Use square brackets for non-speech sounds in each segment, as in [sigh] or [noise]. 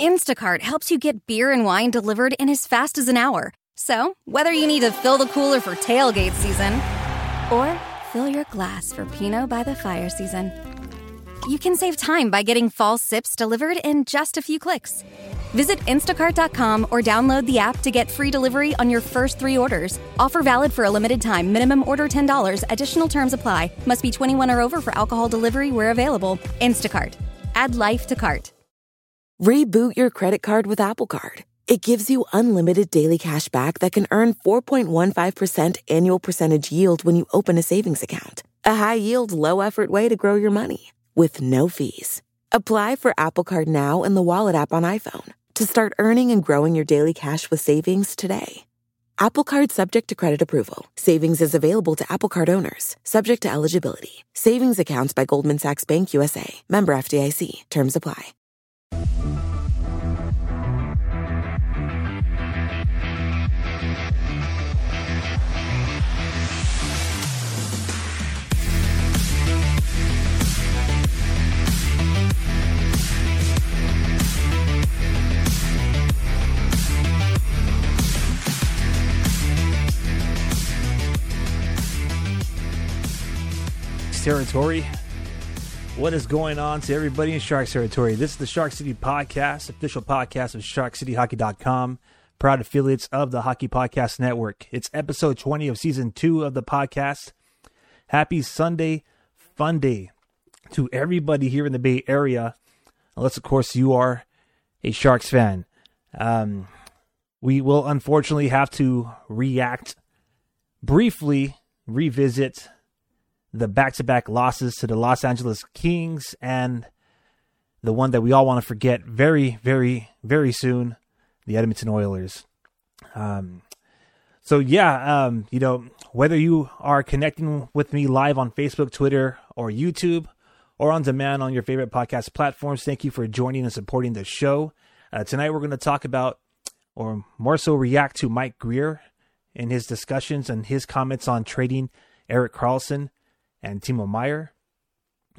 Instacart helps you get beer and wine delivered in as fast as an hour. So, whether you need to fill the cooler for tailgate season or fill your glass for Pinot by the fire season, you can save time by getting fall sips delivered in just a few clicks. Visit instacart.com or download the app to get free delivery on your first three orders. Offer valid for a limited time. Minimum order $10. Additional terms apply. Must be 21 or over for alcohol delivery where available. Instacart. Add life to cart. Reboot your credit card with Apple Card. It gives you unlimited daily cash back that can earn 4.15% annual percentage yield when you open a savings account. A high yield, low effort way to grow your money with no fees. Apply for Apple Card now in the Wallet app on iPhone to start earning and growing your daily cash with savings today. Apple Card subject to credit approval. Savings is available to Apple Card owners, subject to eligibility. Savings accounts by Goldman Sachs Bank USA. Member FDIC. Terms apply. Territory. What is going on to everybody in Sharks territory? This is the Shark City Podcast, official podcast of SharkCityHockey.com, proud affiliates of the Hockey Podcast Network. It's episode 20 of season two of the podcast. Happy Sunday Fun Day to everybody here in the Bay Area, unless, of course, you are a Sharks fan. Um, we will unfortunately have to react briefly, revisit the back to back losses to the Los Angeles Kings and the one that we all want to forget very, very, very soon the Edmonton Oilers. Um, so, yeah, um, you know, whether you are connecting with me live on Facebook, Twitter, or YouTube, or on demand on your favorite podcast platforms, thank you for joining and supporting the show. Uh, tonight, we're going to talk about, or more so, react to Mike Grier and his discussions and his comments on trading Eric Karlsson and Timo Meier.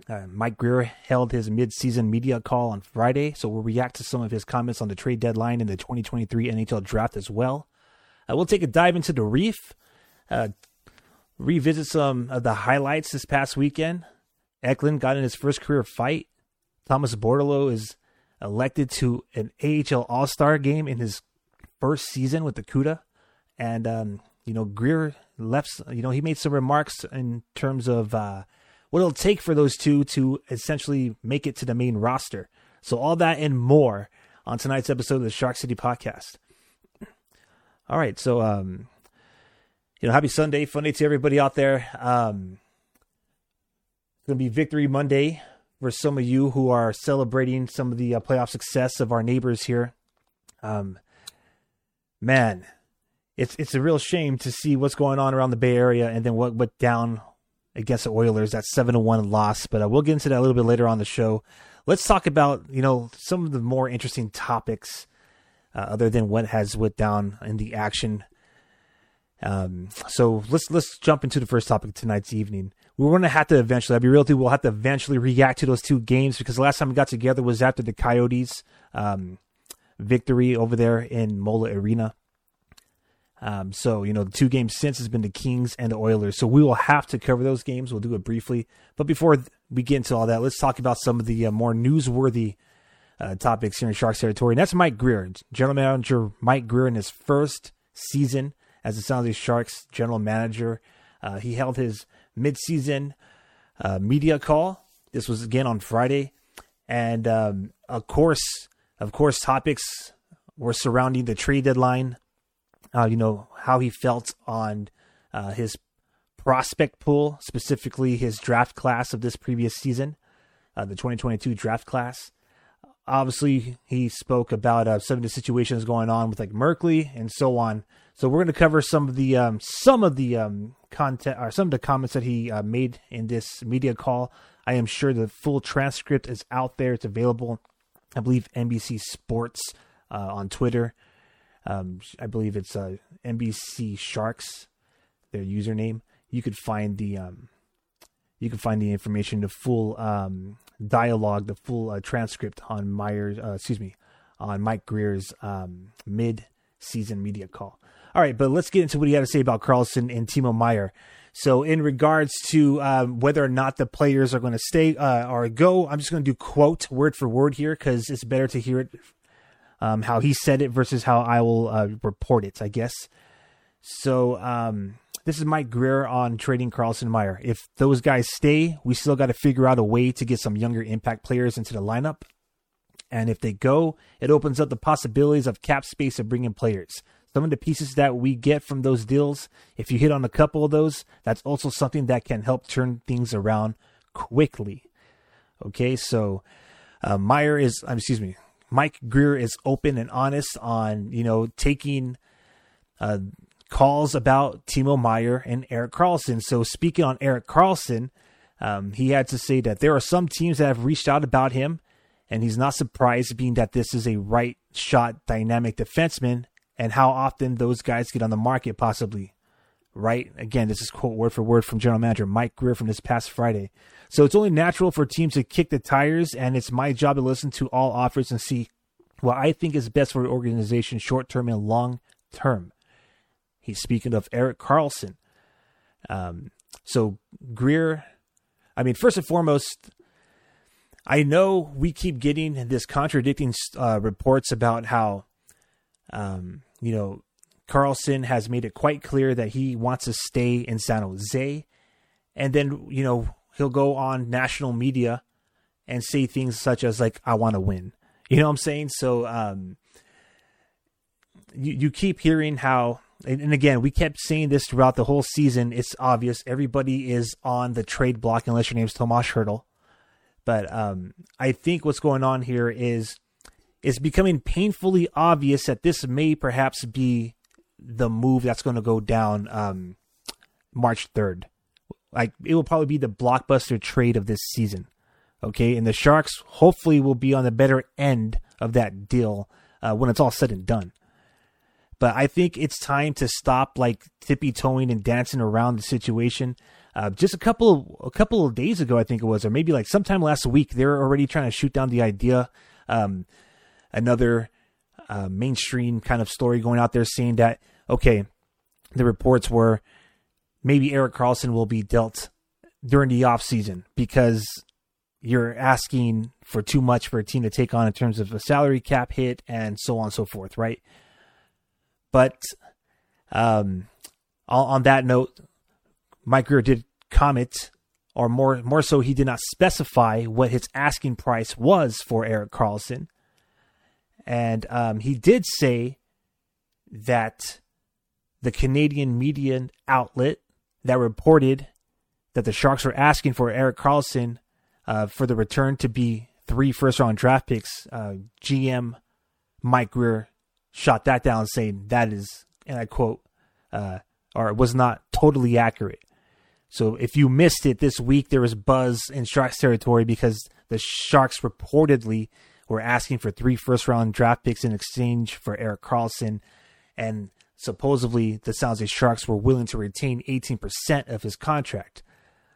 Uh, Mike Grier held his mid-season media call on Friday, so we'll react to some of his comments on the trade deadline in the 2023 NHL draft as well. Uh, we'll take a dive into the Reef, uh, revisit some of the highlights this past weekend. Eklund got in his first career fight. Thomas Bordeleau is elected to an AHL All Star game in his first season with the CUDA, and um, you know, Grier left, you know, he made some remarks in terms of uh, what it'll take for those two to essentially make it to the main roster. So, all that and more on tonight's episode of the Shark City podcast. All right. So, um, you know, happy Sunday, fun day to everybody out there. Um, it's to be Victory Monday for some of you who are celebrating some of the uh, playoff success of our neighbors here. Um, man, it's it's a real shame to see what's going on around the Bay Area and then what went down against the Oilers that seven to one loss. But uh, we'll get into that a little bit later on the show. Let's talk about you know some of the more interesting topics uh, other than what has went down in the action. Um, so let's let's jump into the first topic tonight's evening. We're going to have to eventually. I'll be real you. We'll have to eventually react to those two games because the last time we got together was after the Coyotes' um, victory over there in Mullett Arena. Um, so, you know, the two games since has been the Kings and the Oilers. So we will have to cover those games. We'll do it briefly. But before we get into all that, let's talk about some of the uh, more newsworthy uh, topics here in Sharks territory. And that's Mike Grier, general manager Mike Grier in his first season as the San Jose Sharks general manager. Uh, he held his midseason uh, media call. This was again on Friday. And um, of course, of course, topics were surrounding the trade deadline uh, you know, how he felt on uh, his prospect pool, specifically his draft class of this previous season, uh, the 2022 draft class. Obviously, he spoke about uh, some of the situations going on with like Merkley and so on. So we're going to cover some of the um, some of the um, content or some of the comments that he uh, made in this media call. I am sure the full transcript is out there. It's available. I believe NBC Sports uh, on Twitter um, I believe it's uh, NBC Sharks, their username. You could find the um, you can find the information, the full um, dialogue, the full uh, transcript on Myers. Uh, excuse me, on Mike Grier's um, mid-season media call. All right, but let's get into what he had to say about Karlsson and Timo Meier. So, in regards to um, whether or not the players are going to stay uh, or go, I'm just going to do quote word for word here because it's better to hear it um, how he said it versus how I will uh, report it, I guess. So, um, this is Mike Grier on trading Karlsson Meier. If those guys stay, we still got to figure out a way to get some younger impact players into the lineup. And if they go, it opens up the possibilities of cap space of bringing players some of the pieces that we get from those deals, if you hit on a couple of those, that's also something that can help turn things around quickly. Okay, so uh, Meier is, um, excuse me, Mike Grier is open and honest on, you know, taking uh, calls about Timo Meier and Eric Karlsson. So speaking on Eric Karlsson, um, he had to say that there are some teams that have reached out about him, and he's not surprised, being that this is a right shot dynamic defenseman and how often those guys get on the market, possibly. Right? Again, this is quote word for word from General Manager Mike Grier from this past Friday. So it's only natural for teams to kick the tires, and it's my job to listen to all offers and see what I think is best for the organization, short term and long term. He's speaking of Eric Karlsson. Um, so Grier, I mean, first and foremost, I know we keep getting this contradicting uh, reports about how um, you know, Karlsson has made it quite clear that he wants to stay in San Jose. And then, you know, he'll go on national media and say things such as like, I want to win. You know what I'm saying? So um you, you keep hearing how and, and again, we kept saying this throughout the whole season. It's obvious everybody is on the trade block unless your name's Tomas Hertl. But um I think what's going on here is it's becoming painfully obvious that this may perhaps be the move that's going to go down um, March 3rd. Like it will probably be the blockbuster trade of this season. Okay, and the Sharks hopefully will be on the better end of that deal uh, when it's all said and done. But I think it's time to stop like tippy toeing and dancing around the situation. Uh, just a couple of, a couple of days ago, I think it was, or maybe like sometime last week, they're already trying to shoot down the idea. Um, another uh, mainstream kind of story going out there saying that, okay, the reports were maybe Eric Karlsson will be dealt during the offseason because you're asking for too much for a team to take on in terms of a salary cap hit and so on and so forth, right? But um, on that note, Mike Grier did comment, or more more so, he did not specify what his asking price was for Eric Karlsson, And um, he did say that the Canadian media outlet that reported that the Sharks were asking for Eric Karlsson uh, for the return to be three first round draft picks, uh, GM Mike Grier shot that down, saying that is, and I quote, uh, or was not totally accurate. So if you missed it this week, there was buzz in Sharks territory because the Sharks reportedly were asking for three first round draft picks in exchange for Eric Karlsson. And supposedly the San Jose Sharks were willing to retain 18% of his contract.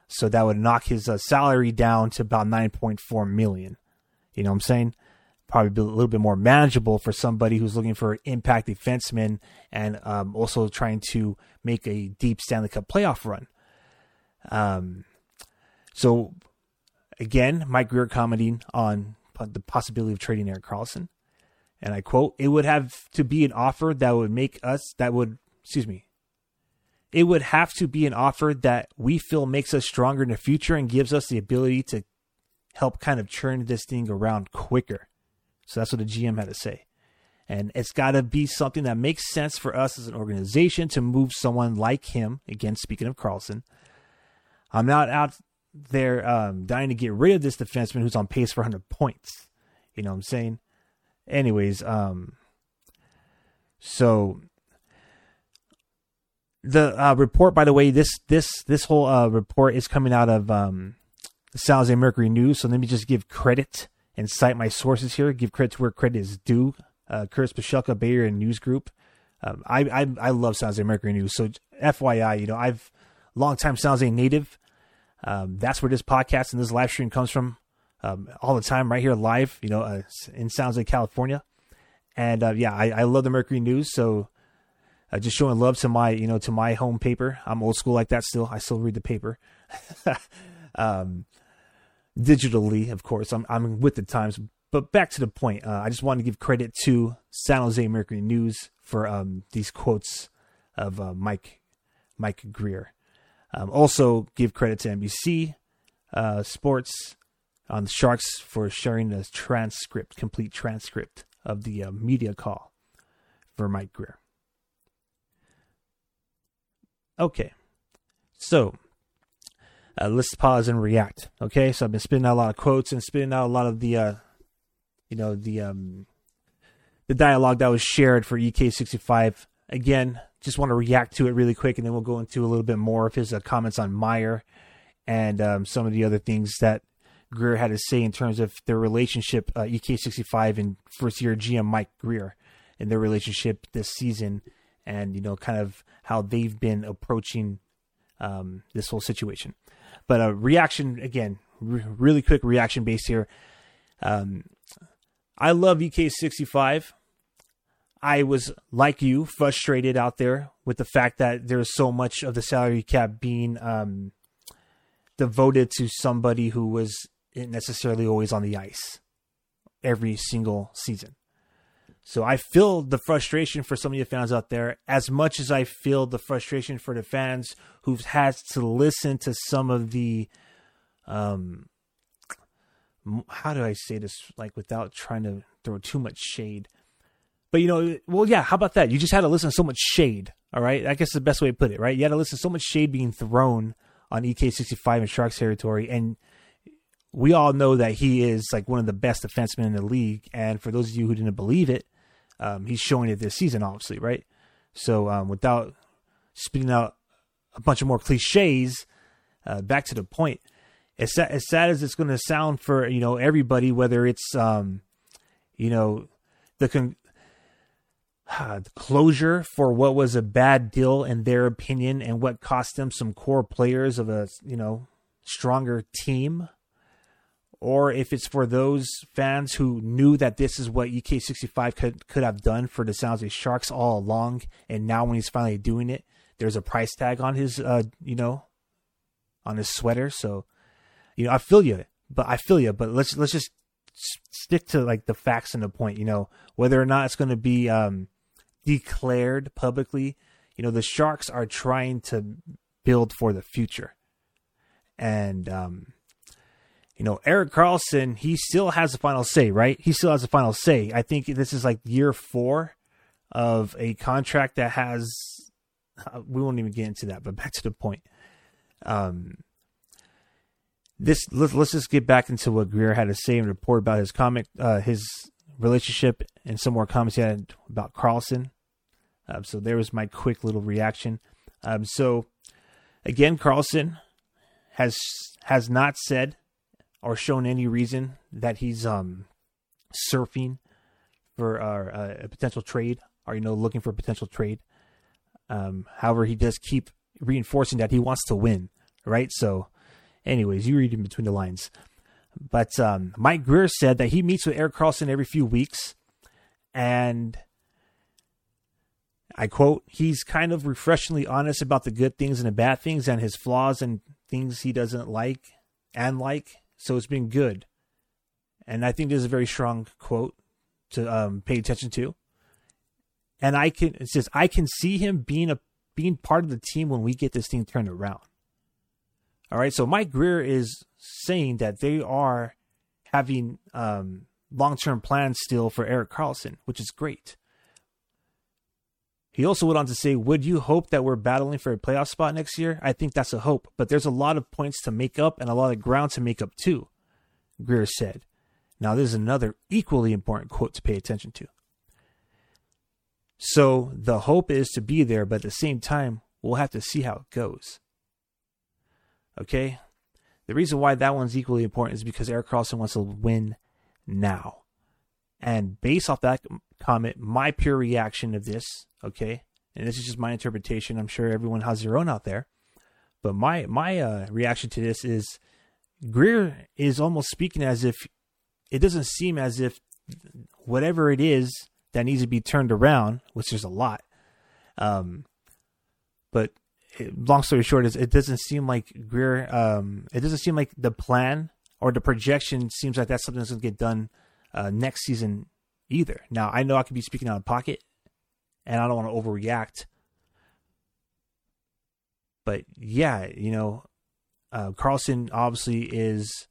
So that would knock his uh, salary down to about 9.4 million. You know what I'm saying? Probably a little bit more manageable for somebody who's looking for an impact defenseman and um, also trying to make a deep Stanley Cup playoff run. Um, so again, Mike Grier commenting on the possibility of trading Eric Karlsson. And I quote, it would have to be an offer that would make us, that would, excuse me, it would have to be an offer that we feel makes us stronger in the future and gives us the ability to help kind of churn this thing around quicker. So that's what the GM had to say. And it's got to be something that makes sense for us as an organization to move someone like him. Again, speaking of Karlsson, I'm not out they're um, dying to get rid of this defenseman who's on pace for 100 points. You know what I'm saying? Anyways, um, so the uh, report, by the way, this this this whole uh, report is coming out of um, San Jose Mercury News. So let me just give credit and cite my sources here. Give credit to where credit is due. Uh, Curtis Pashelka, Bay Area News Group. Um, I, I I love San Jose Mercury News. So FYI, you know I've long time San Jose native. Um, that's where this podcast and this live stream comes from um, all the time, right here live, you know, uh, in San Jose, California. And uh, yeah, I, I love the Mercury News. So uh, just showing love to my you know to my home paper. I'm old school like that still. I still read the paper. [laughs] um, digitally, of course. I'm I'm with the times. But back to the point. Uh, I just wanted to give credit to San Jose Mercury News for um, these quotes of uh, Mike Mike Grier. Um, also, give credit to NBC uh, Sports on the Sharks for sharing the transcript, complete transcript of the uh, media call for Mike Grier. Okay, so uh, let's pause and react. Okay, so I've been spitting out a lot of quotes and spitting out a lot of the, uh, you know, the um, the dialogue that was shared for EK65. Again, just want to react to it really quick, and then we'll go into a little bit more of his uh, comments on Meier and um, some of the other things that Grier had to say in terms of their relationship, uh, EK65 and first year GM Mike Grier, and their relationship this season, and you know, kind of how they've been approaching um, this whole situation. But a reaction again, re- really quick reaction based here. Um, I love EK65. I was like you, frustrated out there with the fact that there's so much of the salary cap being um, devoted to somebody who was necessarily always on the ice every single season. So I feel the frustration for some of you fans out there as much as I feel the frustration for the fans who've had to listen to some of the um how do I say this like without trying to throw too much shade. But you know, well yeah, how about that? You just had to listen to so much shade, all right? I guess the best way to put it, right? You had to listen to so much shade being thrown on EK65 in Sharks territory and we all know that he is like one of the best defensemen in the league. And for those of you who didn't believe it, um, he's showing it this season, obviously, right? So um, without spitting out a bunch of more cliches, uh, back to the point. As sad, as sad as it's going to sound for you know everybody, whether it's um, you know the, con- uh, [sighs] the closure for what was a bad deal in their opinion and what cost them some core players of a you know stronger team or if it's for those fans who knew that this is what EK65 could could have done for the San Jose Sharks all along, and now when he's finally doing it, there's a price tag on his, uh, you know, on his sweater. So, you know, I feel you, but I feel you. But let's let's just stick to like the facts and the point. You know, whether or not it's going to be um, declared publicly. You know, the Sharks are trying to build for the future, and um, you know, Eric Karlsson, he still has the final say, right? He still has the final say. I think this is like year four of a contract that has. Uh, we won't even get into that, but back to the point. Um, this let's let's just get back into what Grier had to say and report about his comic, uh, his relationship, and some more comments he had about Karlsson. Um, so there was my quick little reaction. Um, so again, Karlsson has has not said or shown any reason that he's um surfing for uh, a potential trade or you know looking for a potential trade. Um, however, he does keep reinforcing that he wants to win, right? So, anyways, you read in between the lines. But um, Mike Grier said that he meets with Eric Karlsson every few weeks, and I quote, he's kind of refreshingly honest about the good things and the bad things and his flaws and things he doesn't like and like. So it's been good. And I think there's a very strong quote to um, pay attention to. And I can it says I can see him being a being part of the team when we get this thing turned around. All right, so Mike Grier is saying that they are having um, long term plans still for Erik Karlsson, which is great. He also went on to say, Would you hope that we're battling for a playoff spot next year? I think that's a hope, but there's a lot of points to make up and a lot of ground to make up too, Grier said. Now, this is another equally important quote to pay attention to. So, the hope is to be there, but at the same time, we'll have to see how it goes. Okay? The reason why that one's equally important is because Eric Karlsson wants to win now. And based off that comment, my pure reaction of this, okay, and this is just my interpretation. I'm sure everyone has their own out there, but my my uh, reaction to this is Grier is almost speaking as if it doesn't seem as if whatever it is that needs to be turned around, which there's a lot. Um, but it, long story short is it doesn't seem like Grier. Um, it doesn't seem like the plan or the projection seems like that's something that's going to get done uh, next season either. Now I know I could be speaking out of pocket, and I don't want to overreact. But yeah, you know, uh, Karlsson obviously is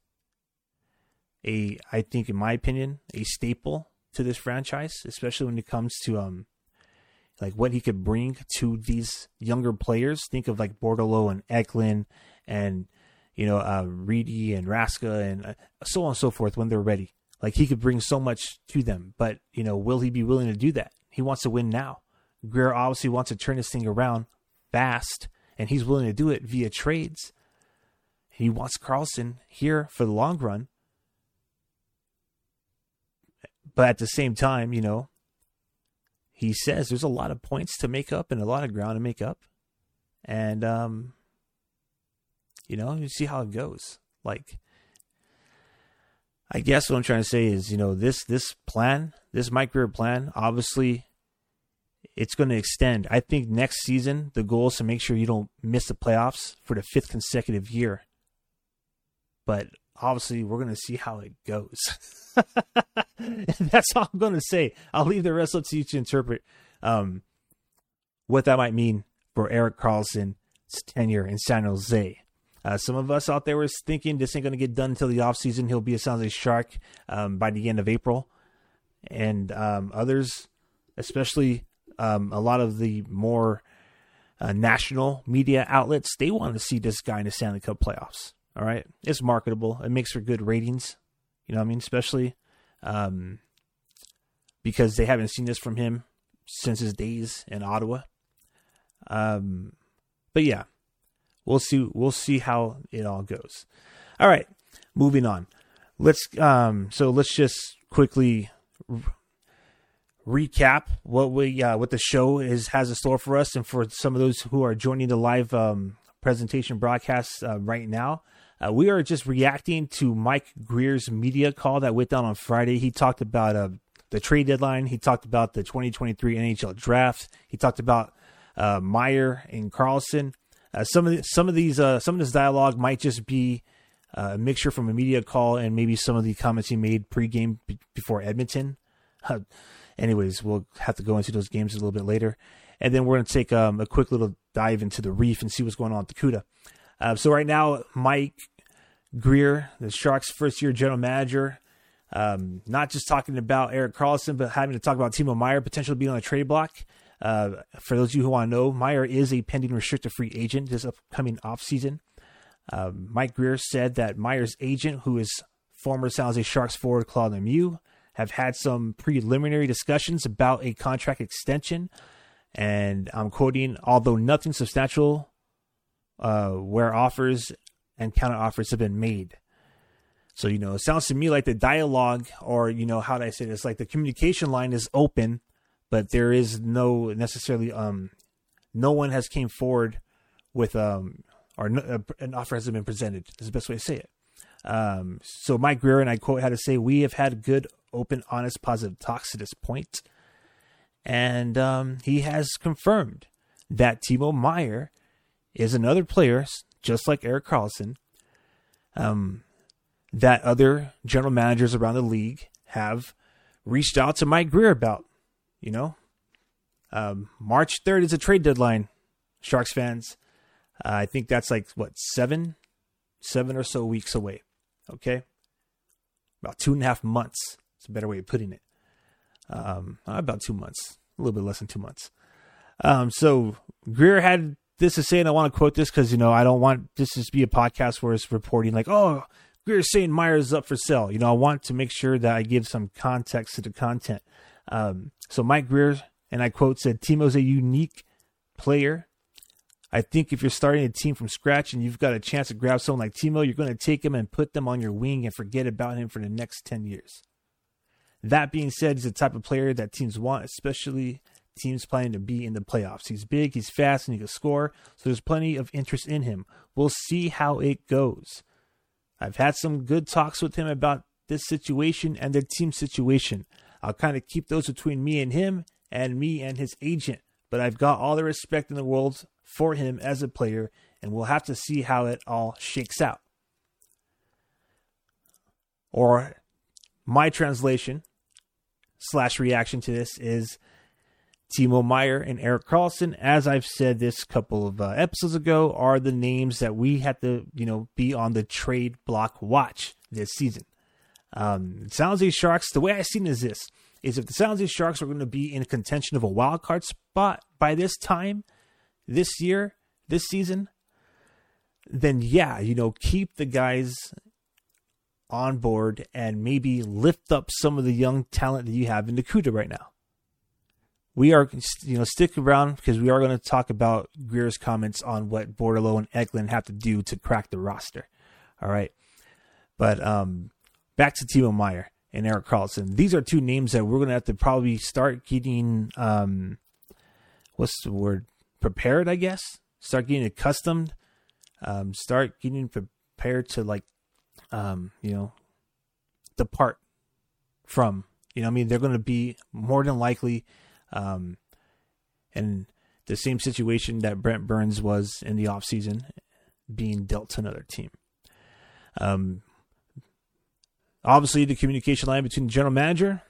a, I think, in my opinion, a staple to this franchise, especially when it comes to um, like what he could bring to these younger players. Think of like Bordeleau and Eklund and you know uh, Reedy and Raska and uh, so on and so forth when they're ready. Like he could bring so much to them, but you know, will he be willing to do that? He wants to win now. Grier obviously wants to turn this thing around fast, and he's willing to do it via trades. He wants Karlsson here for the long run. But at the same time, you know, he says there's a lot of points to make up and a lot of ground to make up. And um you know, you see how it goes. Like I guess what I'm trying to say is, you know, this this plan, this Mike Grier plan, obviously it's going to extend. I think next season the goal is to make sure you don't miss the playoffs for the fifth consecutive year. But obviously, we're going to see how it goes. [laughs] That's all I'm going to say. I'll leave the rest up to you to interpret um, what that might mean for Eric Karlsson's tenure in San Jose. Uh, some of us out there was thinking this ain't going to get done until the offseason. He'll be a San Jose Shark um, by the end of April. And um, others, especially um, a lot of the more uh, national media outlets, they want to see this guy in the Stanley Cup playoffs. All right, it's marketable. It makes for good ratings. You know what I mean? Especially um, because they haven't seen this from him since his days in Ottawa. Um, but yeah, we'll see. We'll see how it all goes. All right, moving on. Let's um. So let's just quickly recap what we uh, what the show is has in store for us, and for some of those who are joining the live um, presentation broadcast uh, right now. Uh, we are just reacting to Mike Grier's media call that went down on Friday. He talked about uh, the trade deadline. He talked about the 2023 NHL draft. He talked about uh, Meier and Karlsson. Uh, some of the, some of these uh, some of this dialogue might just be uh, a mixture from a media call and maybe some of the comments he made pregame b- before Edmonton. [laughs] anyways, we'll have to go into those games a little bit later. And then we're going to take um, a quick little dive into the reef and see what's going on at the CUDA. Uh, so right now, Mike Grier, the Sharks' first year general manager, um, not just talking about Eric Karlsson, but having to talk about Timo Meier potentially being on the trade block. Uh, for those of you who want to know, Meier is a pending restricted free agent this upcoming offseason. Um, Mike Grier said that Meier's agent, who is former San Jose Sharks forward Claude Lemieux, have had some preliminary discussions about a contract extension. And I'm quoting, although nothing substantial uh, where offers and counter offers have been made. So, you know, it sounds to me like the dialogue or, you know, how do I say this? Like the communication line is open, but there is no necessarily, um, no one has came forward with, um, or no, uh, an offer hasn't been presented. Is the best way to say it. Um, so Mike Grier and I quote had to say, we have had good, open, honest, positive talks to this. And, um, he has confirmed that Timo Meier is another player, just like Eric Karlsson, um, that other general managers around the league have reached out to Mike Grier about. You know, um, March 3rd is a trade deadline, Sharks fans. Uh, I think that's like, what, seven, seven or so weeks away. Okay. About two and a half months. It's a better way of putting it. Um, about two months, a little bit less than two months. Um, so Grier had this is saying I want to quote this because you know I don't want this to be a podcast where it's reporting like oh we're saying Meier's up for sale. You know I want to make sure that I give some context to the content. Um, so Mike Grier and I quote said Timo's a unique player. I think if you're starting a team from scratch and you've got a chance to grab someone like Timo, you're going to take him and put them on your wing and forget about him for the next 10 years. That being said, he's the type of player that teams want, especially teams planning to be in the playoffs. He's big, he's fast, and he can score, so there's plenty of interest in him. We'll see how it goes. I've had some good talks with him about this situation and the team situation. I'll kind of keep those between me and him and me and his agent. But I've got all the respect in the world for him as a player, and we'll have to see how it all shakes out. Or my translation slash reaction to this is Timo Meier and Eric Karlsson, as I've said this couple of uh, episodes ago, are the names that we have to, you know, be on the trade block watch this season. Um, Jose Sharks, the way I see it is this: is if the Jose Sharks are going to be in contention of a wild card spot by this time, this year, this season, then yeah, you know, keep the guys on board and maybe lift up some of the young talent that you have in Nakuda right now we are, you know, stick around because we are going to talk about Grier's comments on what Bordeleau and Eklund have to do to crack the roster. All right. But um, back to Timo Meier and Eric Karlsson. These are two names that we're going to have to probably start getting, um, what's the word? Prepared, I guess. Start getting accustomed. Um, start getting prepared to, like, um, you know, depart from. You know, I mean, they're going to be more than likely um, and the same situation that Brent Burns was in the offseason, being dealt to another team. Um, obviously, the communication line between the general manager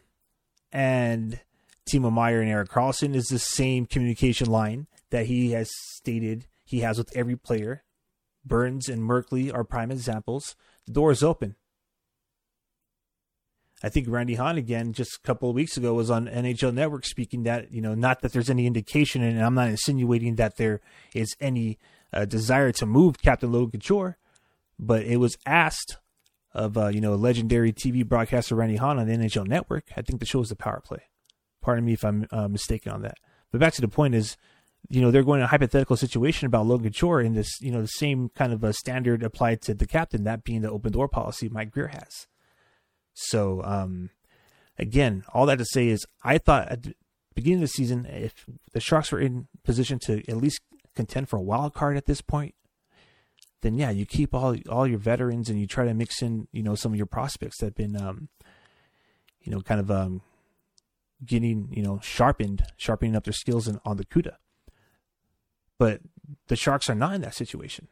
and Timo Meier and Eric Karlsson is the same communication line that he has stated he has with every player. Burns and Merkley are prime examples. The door is open. I think Randy Hahn again just a couple of weeks ago was on NHL Network speaking that you know not that there's any indication, and I'm not insinuating that there is any uh, desire to move Captain Logan Couture, but it was asked of uh, you know legendary TV broadcaster Randy Hahn on the NHL Network. I think the show is the Power Play. Pardon me if I'm uh, mistaken on that. But back to the point is, you know, they're going to a hypothetical situation about Logan Couture in this, you know, the same kind of a standard applied to the captain, that being the open door policy Mike Grier has. So, um, again, all that to say is, I thought at the beginning of the season, if the Sharks were in position to at least contend for a wild card at this point, then yeah, you keep all all your veterans and you try to mix in, you know, some of your prospects that have been, um, you know, kind of um, getting, you know, sharpened, sharpening up their skills in, on the CUDA. But the Sharks are not in that situation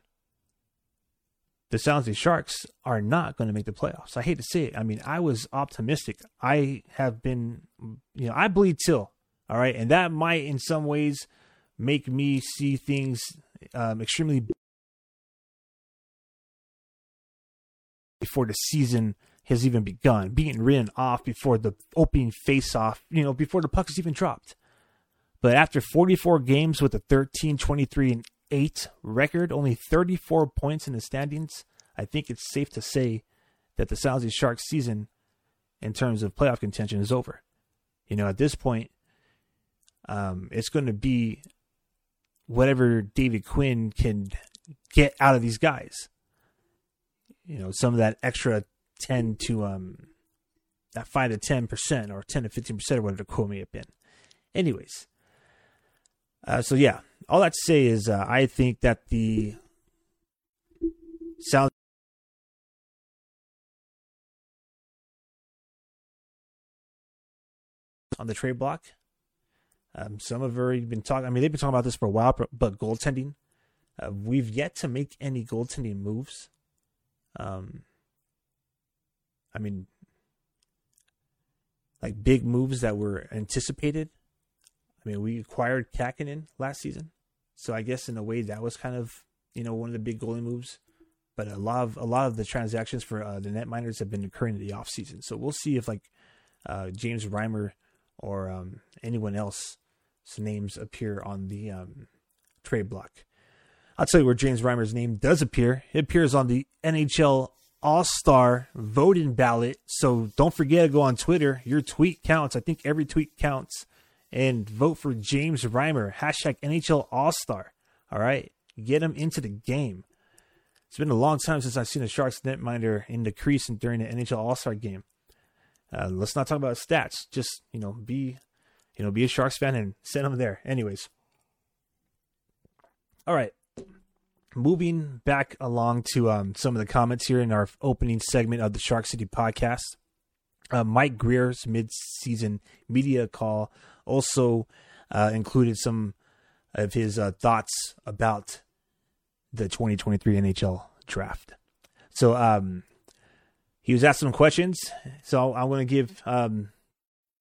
the San Jose Sharks are not going to make the playoffs. I hate to say it. I mean, I was optimistic. I have been, you know, I bleed till, all right, and that might in some ways make me see things um, extremely before the season has even begun, being written off before the opening face-off, you know, before the puck is even dropped. But after 44 games with a 13, 23, and eight record, only 34 points in the standings, I think it's safe to say that the Jose Sharks season, in terms of playoff contention, is over. You know, at this point, um, it's going to be whatever David Quinn can get out of these guys. You know, some of that extra 10 to um, that 5 to 10% or 10 to 15% or whatever the quote may have been. Anyways, uh, so yeah, all that to say is uh, I think that the South on the trade block. Um, some have already been talking. I mean, they've been talking about this for a while, but goaltending, uh, we've yet to make any goaltending moves. Um, I mean, like big moves that were anticipated. I mean, we acquired Kahkonen last season, so I guess in a way that was kind of you know one of the big goalie moves. But a lot of a lot of the transactions for uh, the netminders have been occurring in the off season, so we'll see if like uh, James Reimer or um, anyone else's names appear on the um, trade block. I'll tell you where James Reimer's name does appear. It appears on the NHL All Star voting ballot. So don't forget to go on Twitter. Your tweet counts. I think every tweet counts and vote for James Reimer. Hashtag NHL All Star. All right. Get him into the game. It's been a long time since I've seen a Sharks netminder in the crease during the NHL All Star game. Uh, let's not talk about stats. Just you know, be you know, be a Sharks fan and send them there. Anyways, all right. Moving back along to um, some of the comments here in our opening segment of the Shark City podcast. Uh, Mike Grier's mid-season media call also uh, included some of his uh, thoughts about the 2023 NHL draft. So um, he was asking some questions. So I'm going to give um,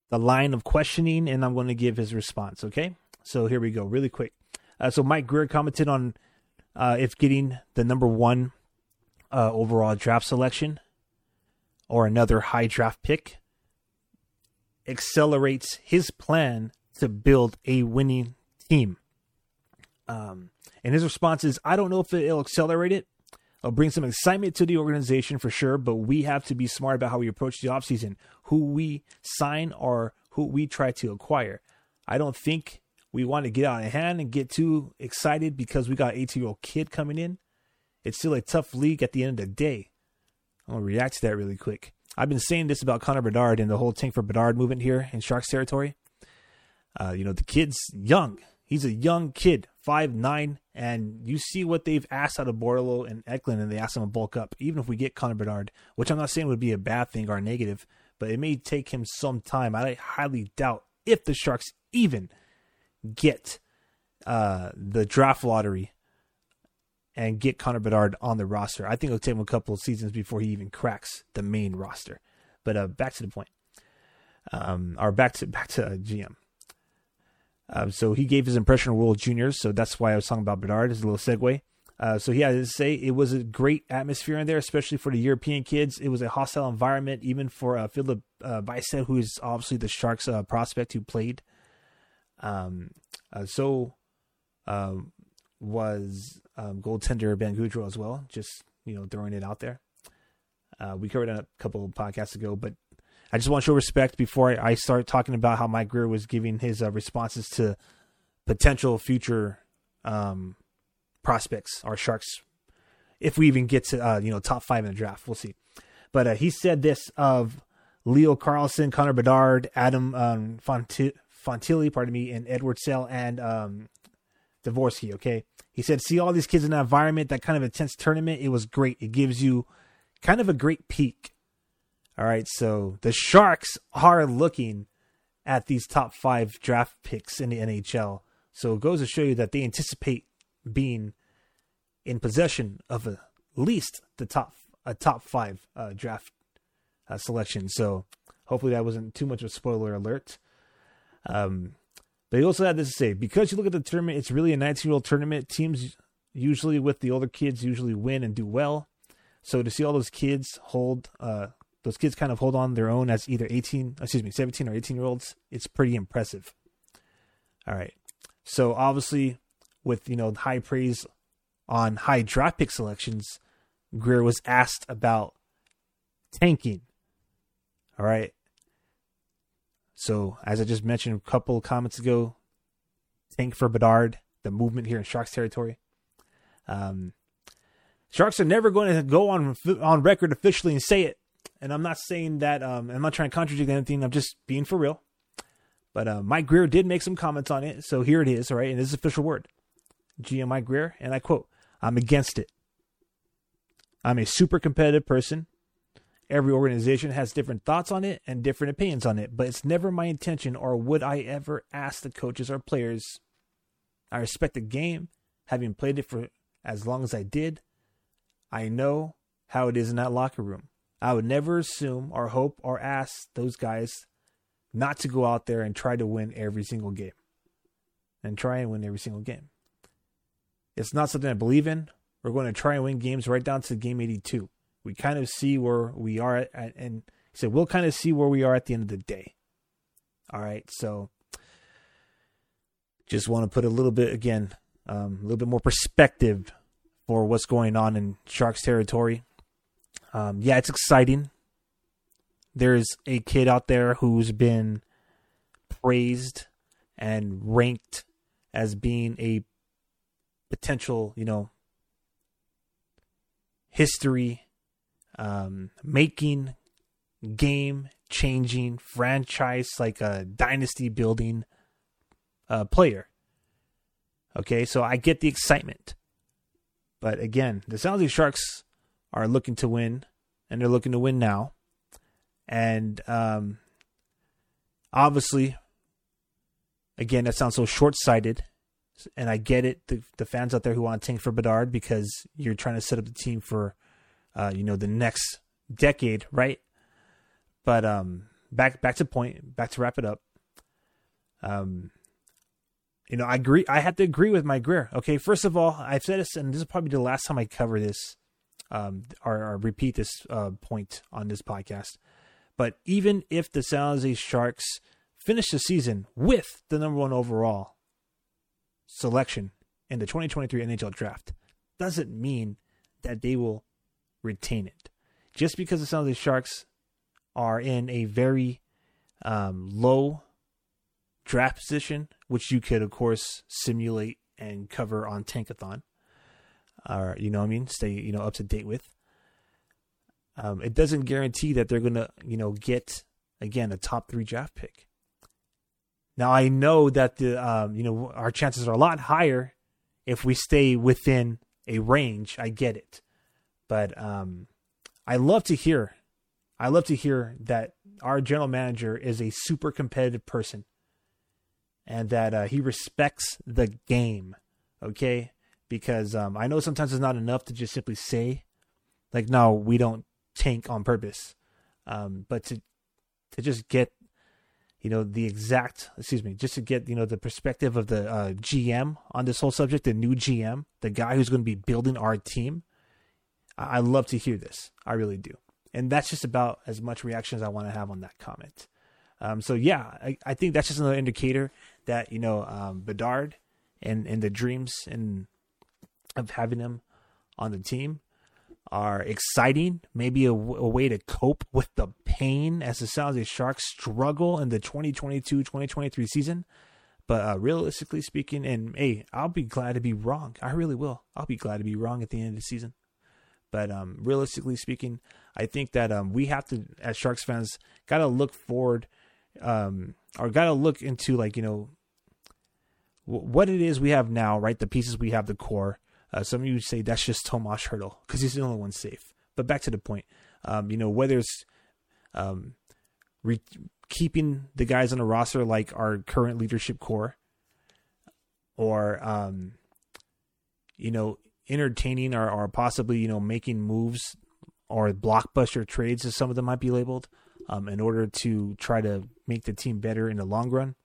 the line of questioning and I'm going to give his response. Okay. So here we go, really quick. Uh, so Mike Grier commented on uh, if getting the number one uh, overall draft selection or another high draft pick accelerates his plan to build a winning team. Um, and his response is, I don't know if it'll accelerate it. It'll bring some excitement to the organization for sure, but we have to be smart about how we approach the offseason, who we sign or who we try to acquire. I don't think we want to get out of hand and get too excited because we got an 18 year old kid coming in. It's still a tough league at the end of the day. I'm going to react to that really quick. I've been saying this about Connor Bedard and the whole tank for Bedard movement here in Sharks territory. Uh, you know, the kid's young. He's a young kid, five nine, and you see what they've asked out of Bordeleau and Eklund, and they asked him to bulk up. Even if we get Connor Bedard, which I'm not saying would be a bad thing or a negative, but it may take him some time. I highly doubt if the Sharks even get uh, the draft lottery and get Connor Bedard on the roster. I think it'll take him a couple of seasons before he even cracks the main roster. But uh, back to the point, um, or back to back to uh, GM. Uh, so he gave his impression of World Juniors, so that's why I was talking about Bedard as a little segue. Uh, so he had to say it was a great atmosphere in there, especially for the European kids. It was a hostile environment, even for uh, Philip uh, Bystedt, who is obviously the Sharks uh, prospect who played. Um, uh, so um, was um, goaltender Ben Gaudreau as well. Just you know, throwing it out there. Uh, we covered it a couple podcasts ago, but I just want to show respect before I, start talking about how Mike Grier was giving his uh, responses to potential future um, prospects or Sharks. If we even get to uh, you know top five in the draft, we'll see. But uh, he said this of Leo Carlsson, Connor Bedard, Adam um, Fonti- Fantilli, pardon me, and Edward Sale and um, Dvorsky. Okay, he said, see all these kids in that environment, that kind of intense tournament. It was great. It gives you kind of a great peek all right, so the Sharks are looking at these top five draft picks in the NHL. So it goes to show you that they anticipate being in possession of at least the top a top five uh, draft uh, selection. So hopefully that wasn't too much of a spoiler alert. Um, but he also had this to say because you look at the tournament, it's really a 19 year old tournament. Teams usually with the older kids usually win and do well. So to see all those kids hold uh, those kids kind of hold on their own as either 18, excuse me, 17 or 18 year olds, it's pretty impressive. All right. So obviously, with you know high praise on high draft pick selections, Grier was asked about tanking. All right. So as I just mentioned a couple of comments ago, tank for Bedard, the movement here in Sharks territory. Um, Sharks are never going to go on on record officially and say it, and I'm not saying that um, I'm not trying to contradict anything. I'm just being for real. But uh, Mike Grier did make some comments on it, so here it is. All right, and this is official word. GM Mike Grier, and I quote: "I'm against it. I'm a super competitive person. Every organization has different thoughts on it and different opinions on it, but it's never my intention or would I ever ask the coaches or players. I respect the game, having played it for as long as I did. I know how it is in that locker room. I would never assume or hope or ask those guys not to go out there and try to win every single game. And try and win every single game. It's not something I believe in. We're going to try and win games right down to game 82. We kind of see where we are at, and he said, we'll kind of see where we are at the end of the day. All right. So just want to put a little bit, again, um, a little bit more perspective for what's going on in Sharks territory. Um, yeah, it's exciting. There's a kid out there who's been praised and ranked as being a potential, you know, history um, making, game changing, franchise like a dynasty building uh, player. Okay, so I get the excitement. But again, the San Jose Sharks are looking to win, and they're looking to win now. And um, obviously, again, that sounds so short sighted. And I get it, the, the fans out there who want to tank for Bedard because you're trying to set up the team for, uh, you know, the next decade, right? But um, back back to point, back to wrap it up. Um, you know, I agree. I have to agree with Mike Grier. Okay, first of all, I've said this, and this is probably the last time I cover this, um, or, or repeat this uh, point on this podcast. But even if the San Jose Sharks finish the season with the number one overall selection in the 2023 NHL draft, doesn't mean that they will retain it. Just because the San Jose Sharks are in a very um, low draft position, which you could, of course, simulate and cover on Tankathon, or you know what I mean, stay you know up to date with. Um, it doesn't guarantee that they're gonna you know get again a top three draft pick. Now I know that the um, you know our chances are a lot higher if we stay within a range. I get it, but um, I love to hear, I love to hear that our general manager is a super competitive person, and that uh, he respects the game. Okay, because um, I know sometimes it's not enough to just simply say, like, no, we don't tank on purpose, um, but to to just get you know the exact excuse me just to get you know the perspective of the uh, gm on this whole subject the new gm the guy who's going to be building our team i love to hear this i really do and that's just about as much reaction as i want to have on that comment um, so yeah I, I, think that's just another indicator that you know um, bedard and and the dreams and of having him on the team are exciting, maybe a, a, way to cope with the pain as the San Jose Sharks struggle in the 2022-2023 season. But uh, realistically speaking, and hey, I'll be glad to be wrong. I really will. I'll be glad to be wrong at the end of the season. But um, realistically speaking, I think that um, we have to, as Sharks fans, got to look forward, um, or got to look into like you know w- what it is we have now, right? The pieces we have, the core uh, some of you say that's just Tomas Hertl because he's the only one safe. But back to the point, um, you know, whether it's um, re- keeping the guys on the roster like our current leadership core, or um, you know, entertaining or, or possibly you know making moves or blockbuster trades, as some of them might be labeled, um, in order to try to make the team better in the long run.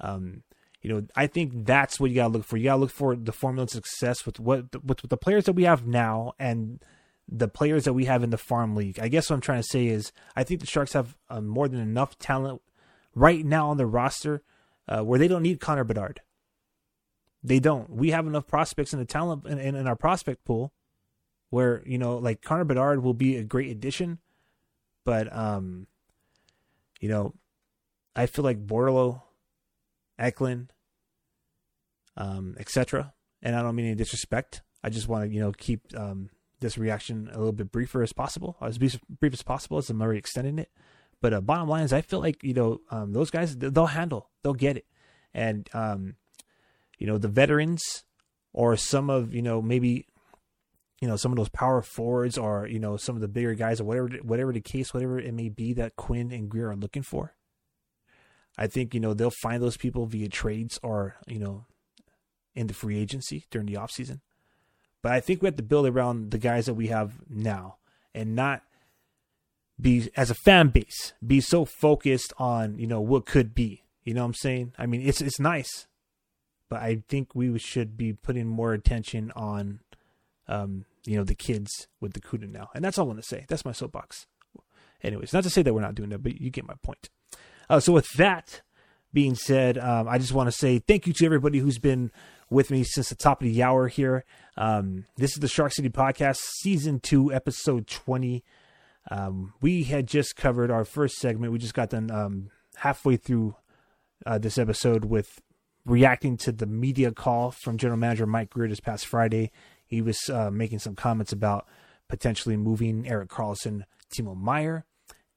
Um, you know, I think that's what you gotta look for. You gotta look for the formula of success with what with, with the players that we have now and the players that we have in the farm league. I guess what I'm trying to say is I think the Sharks have uh, more than enough talent right now on the roster uh, where they don't need Connor Bedard. They don't. We have enough prospects in the talent in, in, in, our prospect pool where you know like Connor Bedard will be a great addition, but um, you know, I feel like Bordeleau Eklund, um, etc. And I don't mean any disrespect. I just want to, you know, keep um, this reaction a little bit briefer as possible, as brief as possible, as I'm already extending it. But uh, bottom line is, I feel like you know um, those guys they'll handle, they'll get it, and um, you know the veterans or some of you know maybe you know some of those power forwards or you know some of the bigger guys or whatever whatever the case whatever it may be that Quinn and Grier are looking for. I think, you know, they'll find those people via trades or, you know, in the free agency during the offseason. But I think we have to build around the guys that we have now and not be, as a fan base, be so focused on, you know, what could be. You know what I'm saying? I mean, it's it's nice, but I think we should be putting more attention on, um, you know, the kids with the CUDA now. And that's all I want to say. That's my soapbox. Anyways, not to say that we're not doing that, but you get my point. Uh, so with that being said, um, I just want to say thank you to everybody who's been with me since the top of the hour here. Um, this is the Shark City Podcast, Season 2, Episode 20. Um, we had just covered our first segment. We just got done um, halfway through uh, this episode with reacting to the media call from General Manager Mike Grier this past Friday. He was uh, making some comments about potentially moving Erik Karlsson, Timo Meier,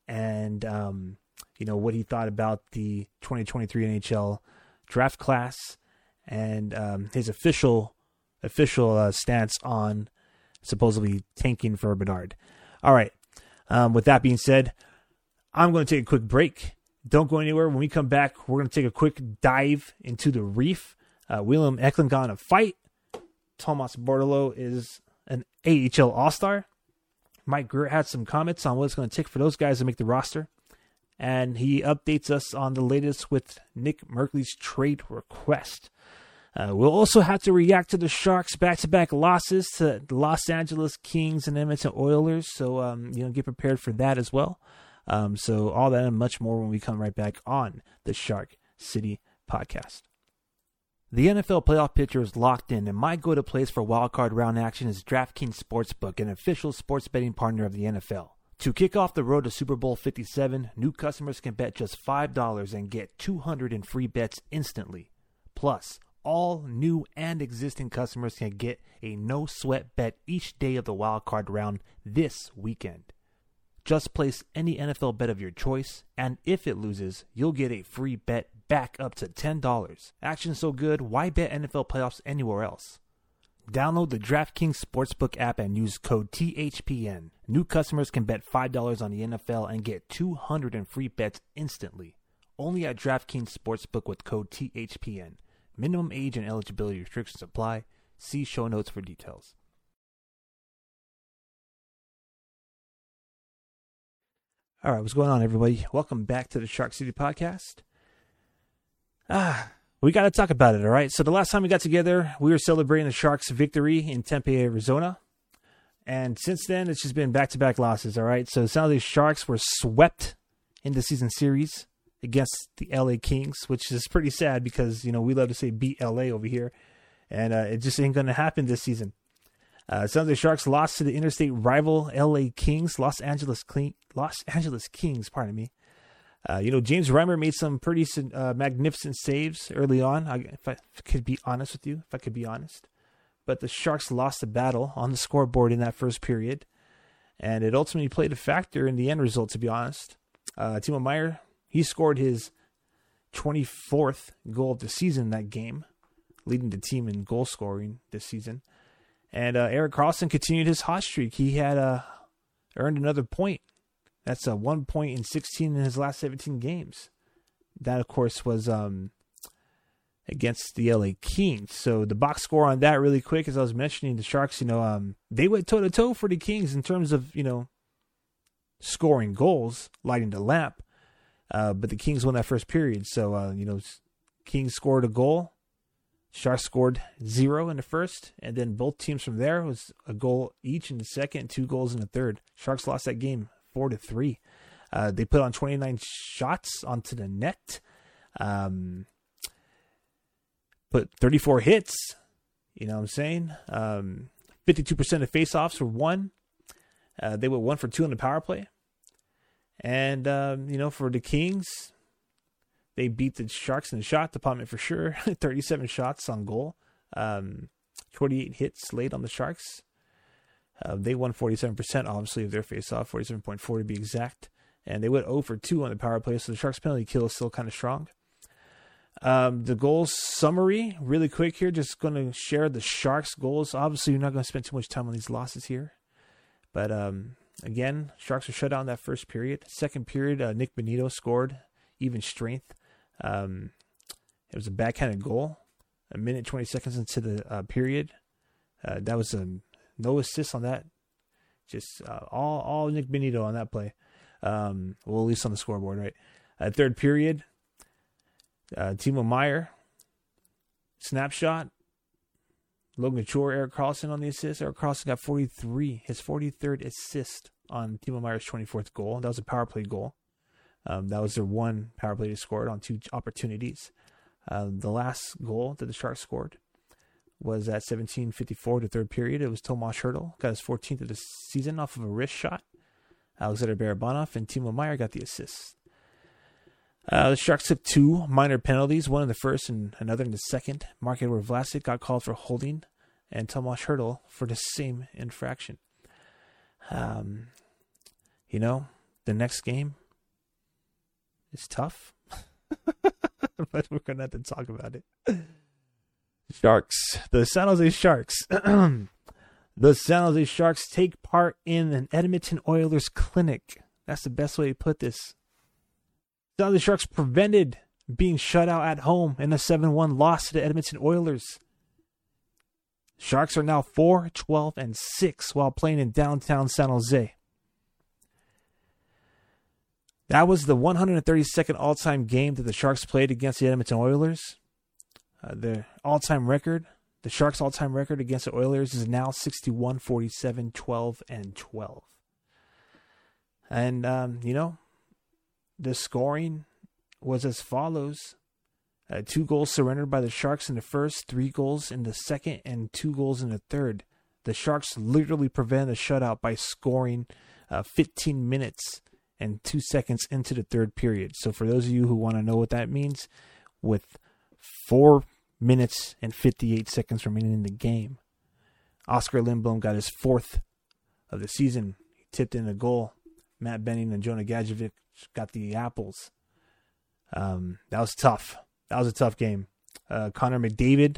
and um, you know, what he thought about the 2023 NHL draft class and um, his official official uh, stance on supposedly tanking for Bedard. All right. Um, with that being said, I'm going to take a quick break. Don't go anywhere. When we come back, we're going to take a quick dive into the reef. Uh, William Eklund got a fight. Thomas Bordeleau is an AHL All Star. Mike Grier had some comments on what it's going to take for those guys to make the roster. And he updates us on the latest with Nick Merkley's trade request. Uh, we'll also have to react to the Sharks' back-to-back losses to the Los Angeles Kings and Edmonton Oilers. So, um, you know, get prepared for that as well. Um, so, all that and much more when we come right back on the Shark City podcast. The NFL playoff picture is locked in, and my go-to place for wildcard round action is DraftKings Sportsbook, an official sports betting partner of the NFL. To kick off the road to Super Bowl 57, new customers can bet just $5 and get 200 in free bets instantly. Plus, all new and existing customers can get a no sweat bet each day of the wildcard round this weekend. Just place any NFL bet of your choice, and if it loses, you'll get a free bet back up to $10. Action so good, why bet NFL playoffs anywhere else? Download the DraftKings Sportsbook app and use code THPN. New customers can bet $5 on the NFL and get 200 in free bets instantly. Only at DraftKings Sportsbook with code THPN. Minimum age and eligibility restrictions apply. See show notes for details. All right, what's going on, everybody? Welcome back to the Shark City podcast. Ah, we got to talk about it, all right? So, the last time we got together, we were celebrating the Sharks' victory in Tempe, Arizona. And since then, it's just been back to back losses, all right? So, it sounds like Sharks were swept in the season series against the LA Kings, which is pretty sad because, you know, we love to say beat LA over here. And uh, it just ain't going to happen this season. Uh, San Jose Sharks lost to the interstate rival LA Kings, Los Angeles Cle- Los Angeles Kings, pardon me. Uh, you know, James Reimer made some pretty uh, magnificent saves early on. I, if I could be honest with you, if I could be honest, but the Sharks lost the battle on the scoreboard in that first period, and it ultimately played a factor in the end result. To be honest, uh, Timo Meier he scored his 24th goal of the season that game, leading the team in goal scoring this season. And uh, Erik Karlsson continued his hot streak. He had uh, earned another point. That's a one point in 16 in his last 17 games. That, of course, was um, against the LA Kings. So the box score on that, really quick, as I was mentioning, the Sharks, you know, um, they went toe to toe for the Kings in terms of you know scoring goals, lighting the lamp. Uh, but the Kings won that first period. So, uh, you know, Kings scored a goal. Sharks scored zero in the first, and then both teams from there was a goal each in the second, two goals in the third. Sharks lost that game four to three. Uh, they put on 29 shots onto the net, um, put 34 hits. You know what I'm saying? Um, 52% of faceoffs were won. Uh, they were one for two on the power play. And, um, you know, for the Kings, they beat the Sharks in the shot department for sure. [laughs] 37 shots on goal, um, 28 hits laid on the Sharks. Uh, they won 47%, obviously, of their face-off, 47.4 to be exact. And they went 0 for 2 on the power play, so the Sharks penalty kill is still kind of strong. Um, the goals summary, really quick here, just going to share the Sharks goals. Obviously, you're not going to spend too much time on these losses here. But um, Again, Sharks were shut down that first period. Second period, uh, Nick Bonino scored, even strength. Um, it was a backhanded goal. A minute, 20 seconds into the uh, period. Uh, that was a no assist on that. Just uh, all all Nick Bonino on that play. Um, well, at least on the scoreboard, right? Uh, third period, uh, Timo Meier, snapshot, Logan Couture, Erik Karlsson on the assist. Erik Karlsson got 43, his 43rd assist on Timo Meier's 24th goal. That was a power play goal. Um, that was their one power play they scored on two opportunities. Uh, the last goal that the Sharks scored was at 17:54 to third period. It was Tomas Hertl got his 14th of the season off of a wrist shot. Alexander Barabanov and Timo Meier got the assist. Uh, the Sharks took two minor penalties, one in the first and another in the second. Marc-Edouard Vlasic got called for holding, and Tomas Hertl for the same infraction. Um, you know, the next game is tough, [laughs] but we're gonna have to talk about it. Sharks, the San Jose Sharks. [clears throat] the San Jose Sharks take part in an Edmonton Oilers clinic. That's the best way to put this Now the Sharks prevented being shut out at home in a 7 1 loss to the Edmonton Oilers. Sharks are now 4 12 and 6 while playing in downtown San Jose. That was the 132nd all time game that the Sharks played against the Edmonton Oilers. Uh, the all time record, the Sharks' all time record against the Oilers is now 61 47 12 and 12. And, um, you know, the scoring was as follows uh, two goals surrendered by the Sharks in the first, three goals in the second, and two goals in the third. The Sharks literally prevented a shutout by scoring uh, 15 minutes and two seconds into the third period. So, for those of you who want to know what that means, with four minutes and 58 seconds remaining in the game, Oskar Lindblom got his fourth of the season. He tipped in a goal. Matt Benning and Jonah Gadjovich got the apples. Um, that was tough. That was a tough game. Uh, Connor McDavid,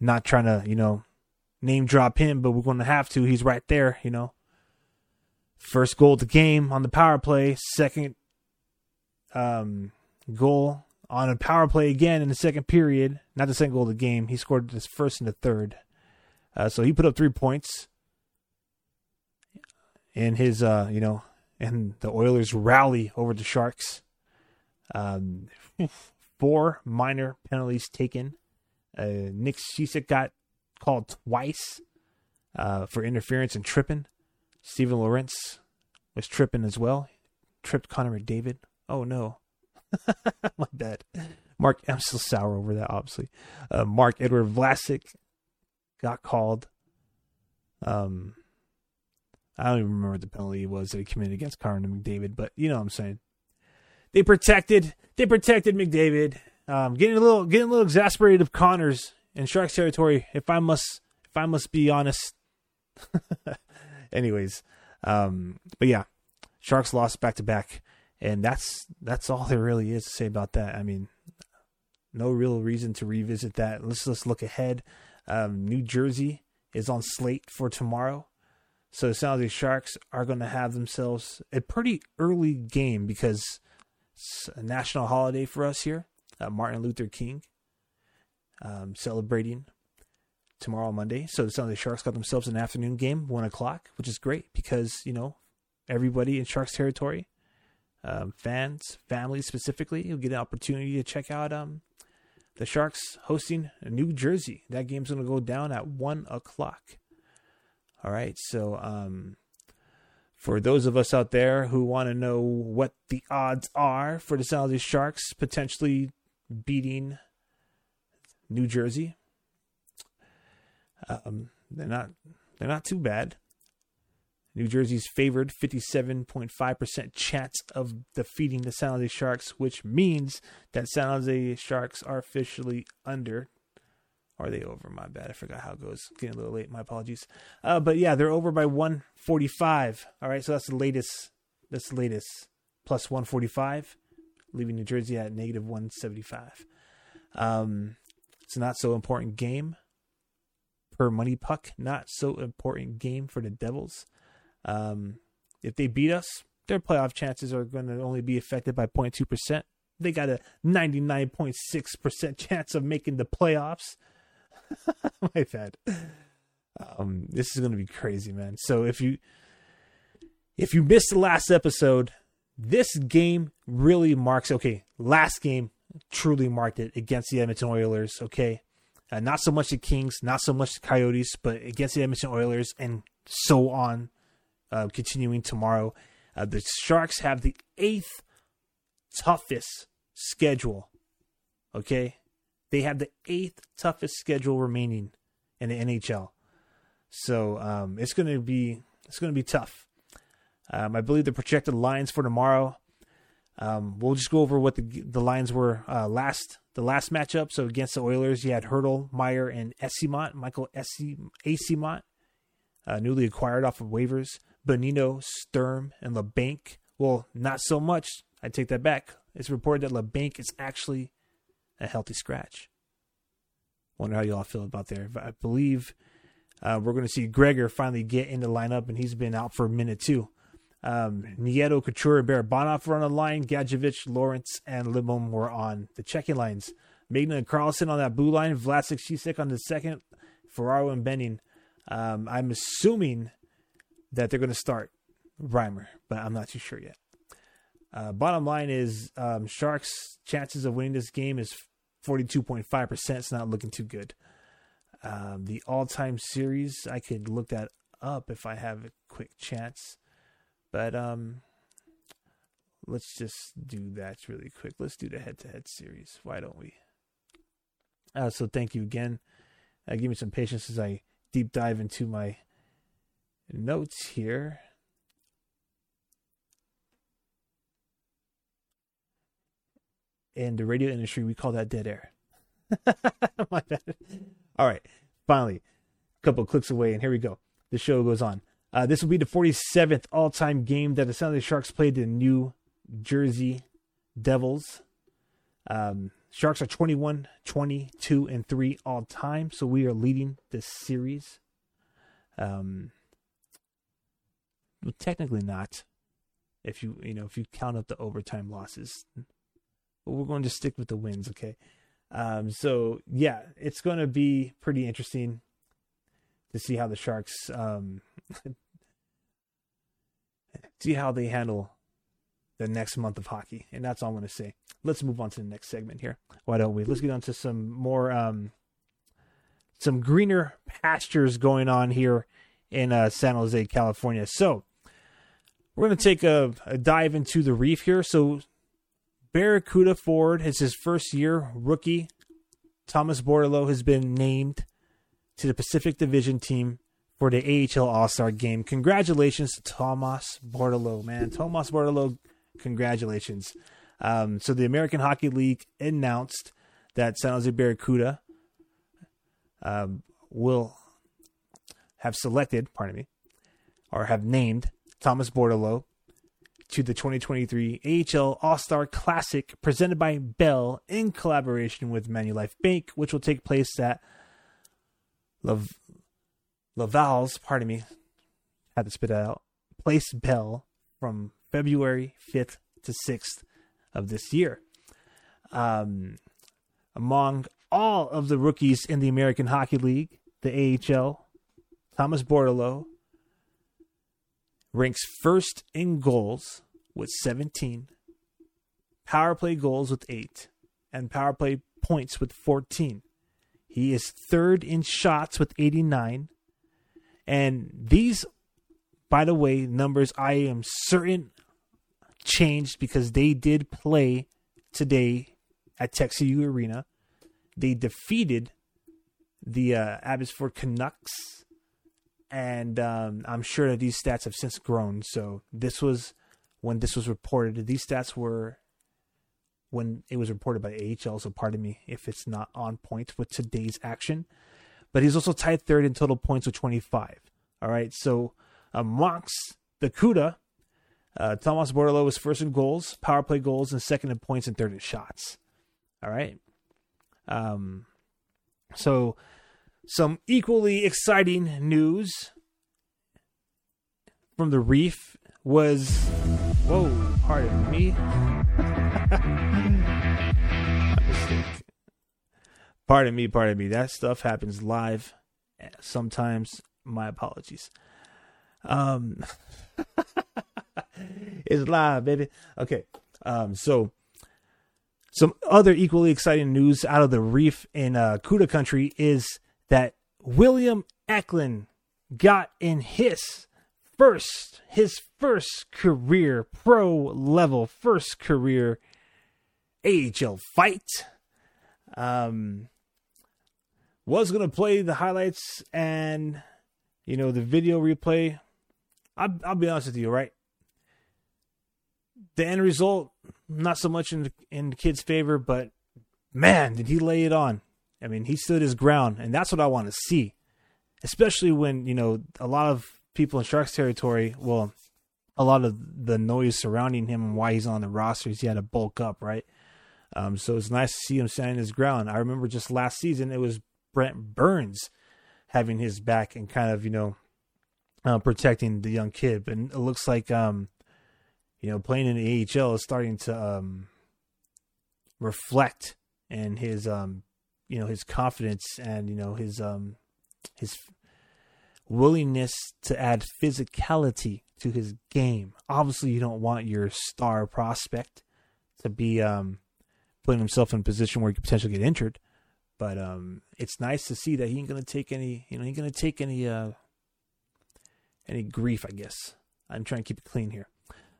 not trying to, you know, name drop him, but we're going to have to. He's right there, you know. First goal of the game on the power play. Second um, goal on a power play again in the second period. Not the second goal of the game. He scored his first and the third. Uh, so he put up three points. In his, uh, you know, and the Oilers rally over the Sharks. Um, [laughs] four minor penalties taken. Uh, Nick Cicek got called twice uh, for interference and tripping. Steven Lorentz was tripping as well. Tripped Connor McDavid. Oh no. [laughs] My bad. Mark, I'm still sour over that, obviously. Uh, Marc Edouard Vlasic got called. Um, I don't even remember what the penalty was that he committed against Connor McDavid, but you know what I'm saying. They protected they protected McDavid. Um, getting a little getting a little exasperated of Connors in Sharks territory. If I must if I must be honest. [laughs] Anyways, um, but yeah, Sharks lost back to back, and that's that's all there really is to say about that. I mean, no real reason to revisit that. Let's let's look ahead. Um, New Jersey is on slate for tomorrow. So the San Jose Sharks are going to have themselves a pretty early game because it's a national holiday for us here. Uh, Martin Luther King um, celebrating tomorrow Monday. So the San Sharks got themselves an afternoon game, one o'clock, which is great because you know everybody in Sharks territory, um, fans, families specifically, will get an opportunity to check out um, the Sharks hosting New Jersey. That game's going to go down at one o'clock. All right, so um, for those of us out there who want to know what the odds are for the San Jose Sharks potentially beating New Jersey, um, they're not they're not too bad. New Jersey's favored 57.5% chance of defeating the San Jose Sharks, which means that San Jose Sharks are officially under are they over? My bad. I forgot how it goes. Getting a little late. My apologies. Uh, but yeah, they're over by 145. All right, so that's the latest. That's the latest. Plus 145, leaving New Jersey at negative 175. Um, it's not so important game per MoneyPuck. Not so important game for the Devils. Um, if they beat us, their playoff chances are going to only be affected by 0.2%. They got a 99.6% [laughs] chance of making the playoffs. [laughs] My bad. Um, this is going to be crazy, man. So if you if you missed the last episode, this game really marks. Okay, last game truly marked it against the Edmonton Oilers. Okay, uh, not so much the Kings, not so much the Coyotes, but against the Edmonton Oilers, and so on. Uh, continuing tomorrow, uh, the Sharks have the eighth toughest schedule. Okay, they have the eighth toughest schedule remaining in the NHL. So um, it's going to be it's going to be tough. Um, I believe the projected lines for tomorrow. Um, we'll just go over what the the lines were uh, last the last matchup. So against the Oilers, you had Hertl, Meier, and Eyssimont, Michael Eyssimont, uh, newly acquired off of waivers. Bonino, Sturm, and Labanc. Well, not so much. I take that back. It's reported that Labanc is actually a healthy scratch. Wonder how you all feel about there. I believe uh, we're going to see Gregor finally get in the lineup, and he's been out for a minute too. Um, Nieto, Couture, Barabanov were on the line. Gadjovich, Lorentz, and Lindblom were on the checking lines. Megna and Karlsson on that blue line. Vlasic, Cicek on the second. Ferraro and Benning. Um, I'm assuming that they're going to start Reimer, but I'm not too sure yet. Uh, bottom line is um, Sharks' chances of winning this game is 42.5%. It's not looking too good. Um, the all time series, I could look that up if I have a quick chance. But um, let's just do that really quick. Let's do the head to head series. Why don't we? Uh, so thank you again. Uh, give me some patience as I deep dive into my notes here. In the radio industry, we call that dead air. [laughs] My bad. All right, finally, a couple clicks away, and here we go. The show goes on. Uh, this will be the 47th all time game that the San Jose Sharks played the New Jersey Devils. Um, Sharks are 21, 22, and 3 all time, so we are leading this series. Um, well, technically not. If you you know if you count up the overtime losses, but we're going to stick with the wins, okay? Um, so yeah, it's going to be pretty interesting to see how the Sharks um, [laughs] see how they handle the next month of hockey, and that's all I'm going to say. Let's move on to the next segment here. Why don't we? Let's get on to some more um, some greener pastures going on here in uh, San Jose, California. So we're going to take a, a dive into the reef here. So Barracuda Ford has his first year rookie. Thomas Bordeleau has been named to the Pacific Division team for the AHL All Star game. Congratulations to Thomas Bordeleau, man. Thomas Bordeleau, congratulations. Um, so the American Hockey League announced that San Jose Barracuda um, will have selected, pardon me, or have named Thomas Bordeleau to the 2023 AHL All Star Classic presented by Bell in collaboration with Manulife Bank, which will take place at Lav- Laval's, pardon me, had to spit out, Place Bell from February 5th to 6th of this year. Um, among all of the rookies in the American Hockey League, the AHL, Thomas Bordeleau ranks first in goals with 17, power play goals with 8, and power play points with 14. He is third in shots with 89. And these, by the way, numbers I am certain changed because they did play today at Tech CU Arena. They defeated the uh, Abbotsford Canucks and um, I'm sure that these stats have since grown. So this was when this was reported. These stats were when it was reported by AHL. So pardon me if it's not on point with today's action. But he's also tied third in total points with 25. All right. So amongst the CUDA, uh, Thomas Bordeleau was first in goals, power play goals, and second in points and third in shots. All right. Um, so some equally exciting news from the reef was whoa, pardon me. [laughs] pardon me, pardon me. That stuff happens live sometimes. My apologies. Um [laughs] it's live, baby. Okay. Um so some other equally exciting news out of the reef in uh, Cuda country is that William Eklund got in his first his first career pro level first career AHL fight. Um was going to play the highlights and you know the video replay. I'll, I'll be honest with you, right? The end result not so much in in the kid's favor, but man, did he lay it on. I mean, he stood his ground, and that's what I want to see. Especially when, you know, a lot of people in Sharks territory, well, a lot of the noise surrounding him and why he's on the rosters, he had to bulk up, right? Um, so it's nice to see him standing his ground. I remember just last season, it was Brent Burns having his back and kind of, you know, uh, protecting the young kid. But it looks like, um, you know, playing in the AHL is starting to um, reflect and his, um, you know, his confidence and you know his um, his willingness to add physicality to his game. Obviously, you don't want your star prospect to be um, putting himself in a position where he could potentially get injured. But um, it's nice to see that he ain't gonna take any, you know, he ain't gonna take any uh, any grief. I guess I'm trying to keep it clean here.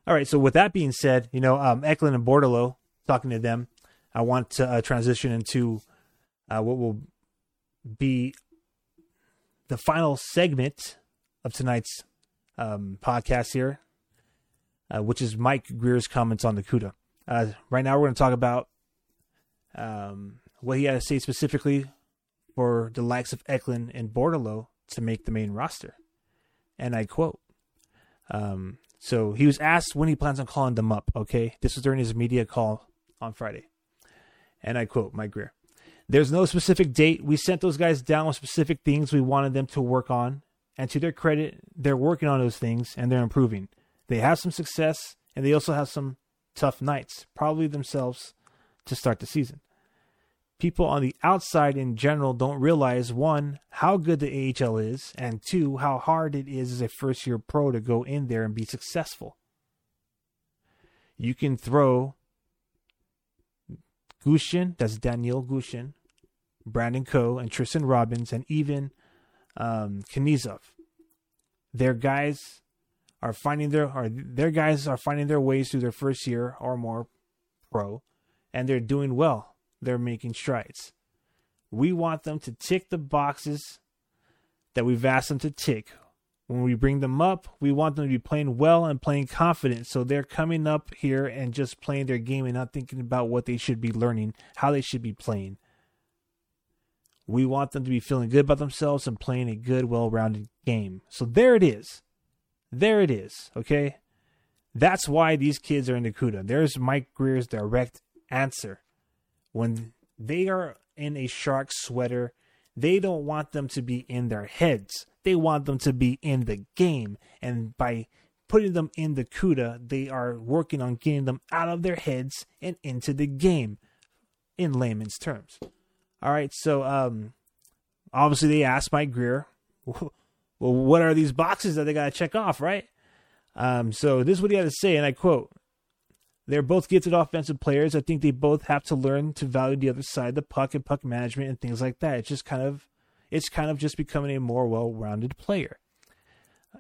All right. So with that being said, you know, um, Eklund and Bordeleau talking to them. I want to uh, transition into uh, what will be the final segment of tonight's um, podcast here, uh, which is Mike Grier's comments on the CUDA. Uh, right now, we're going to talk about um, what he had to say specifically for the likes of Eklund and Bordeleau to make the main roster. And I quote. Um, so he was asked when he plans on calling them up. Okay, this was during his media call on Friday, and I quote Mike Grier: "There's no specific date. We sent those guys down with specific things we wanted them to work on, and to their credit, they're working on those things and they're improving. They have some success, and they also have some tough nights, probably themselves, to start the season people on the outside in general don't realize one, how good the AHL is, and two, how hard it is as a first year pro to go in there and be successful. You can throw Gushchin, that's Daniel Gushchin, Brandon Coe, and Tristen Robins, and even um. Their guys are finding their or their guys are finding their ways through their first year or more pro, and they're doing well they're making strides. We want them to tick the boxes that we've asked them to tick. When we bring them up, we want them to be playing well and playing confident. So they're coming up here and just playing their game and not thinking about what they should be learning, how they should be playing. We want them to be feeling good about themselves and playing a good, well rounded game. So there it is. There it is. Okay? That's why these kids are in the CUDA. There's Mike Grier's direct answer when they are in a shark sweater, they don't want them to be in their heads. They want them to be in the game. And by putting them in the CUDA, they are working on getting them out of their heads and into the game, in layman's terms. All right, so um, obviously they asked Mike Grier, [laughs] well, what are these boxes that they got to check off, right? Um, so this is what he had to say, and I quote they're both gifted offensive players. I think they both have to learn to value the other side, the puck and puck management and things like that. It's just kind of it's kind of just becoming a more well-rounded player.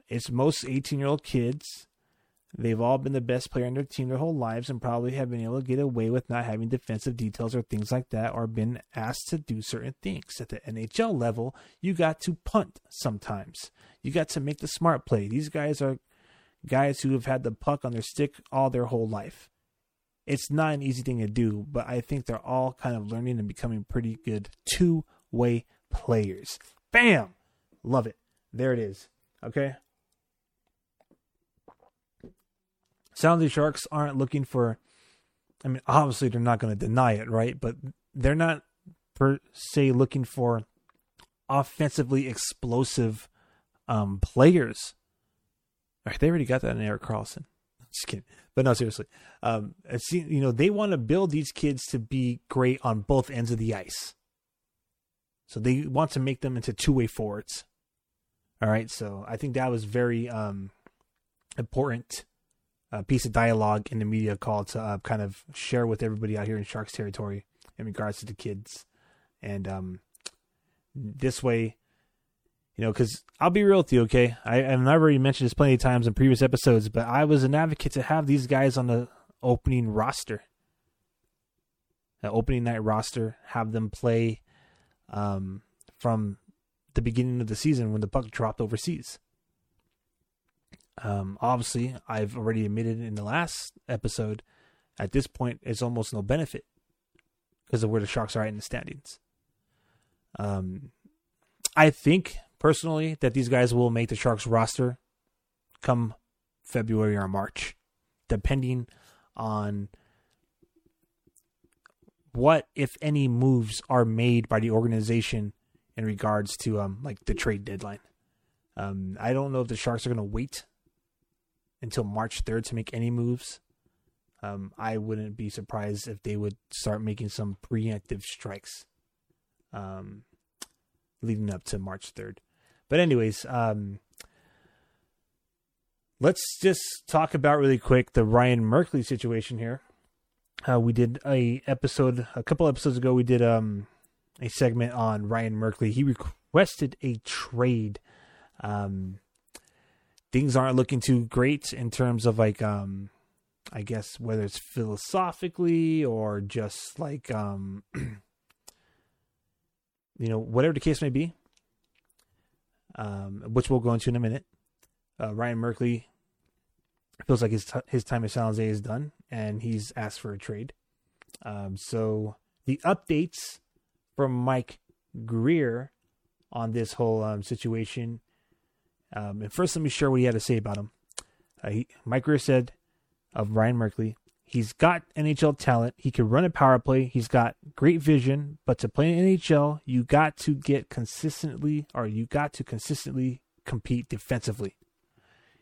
It's most 18-year-old kids. They've all been the best player on their team their whole lives and probably have been able to get away with not having defensive details or things like that or been asked to do certain things. At the NHL level, you got to punt sometimes. You got to make the smart play. These guys are guys who have had the puck on their stick all their whole life it's not an easy thing to do, but I think they're all kind of learning and becoming pretty good two way players. Bam! Love it. There it is. Okay. Sound the Sharks aren't looking for, I mean, obviously they're not going to deny it, right? But they're not per se looking for offensively explosive um, players. Right, they already got that in Erik Karlsson. Just kidding. But no, seriously. Um, you know, they want to build these kids to be great on both ends of the ice. So they want to make them into two way forwards. All right. So I think that was very um, important uh, piece of dialogue in the media call to uh, kind of share with everybody out here in Sharks territory in regards to the kids. And um, this way, you know, because I'll be real with you, okay? I, I've already mentioned this plenty of times in previous episodes, but I was an advocate to have these guys on the opening roster, the opening night roster, have them play um, from the beginning of the season when the puck dropped overseas. Um, obviously, I've already admitted in the last episode, at this point, it's almost no benefit because of where the Sharks are in the standings. Um, I think personally that these guys will make the Sharks roster come February or March, depending on what, if any, moves are made by the organization in regards to um like the trade deadline. Um, I don't know if the Sharks are going to wait until March 3rd to make any moves. Um, I wouldn't be surprised if they would start making some preemptive strikes um, leading up to March 3rd. But, anyways, um, let's just talk about really quick the Ryan Merkley situation here. Uh, we did a episode a couple episodes ago. We did um, a segment on Ryan Merkley. He requested a trade. Um, things aren't looking too great in terms of like um, I guess whether it's philosophically or just like um, [clears throat] you know whatever the case may be. Um, which we'll go into in a minute. Uh, Ryan Merkley feels like his t- his time at San Jose is done, and he's asked for a trade. Um, so the updates from Mike Grier on this whole um, situation. Um, and first, let me share what he had to say about him. Uh, he, Mike Grier said of Ryan Merkley, he's got NHL talent. He can run a power play. He's got great vision. But to play in NHL, you got to get consistently, or you got to consistently compete defensively.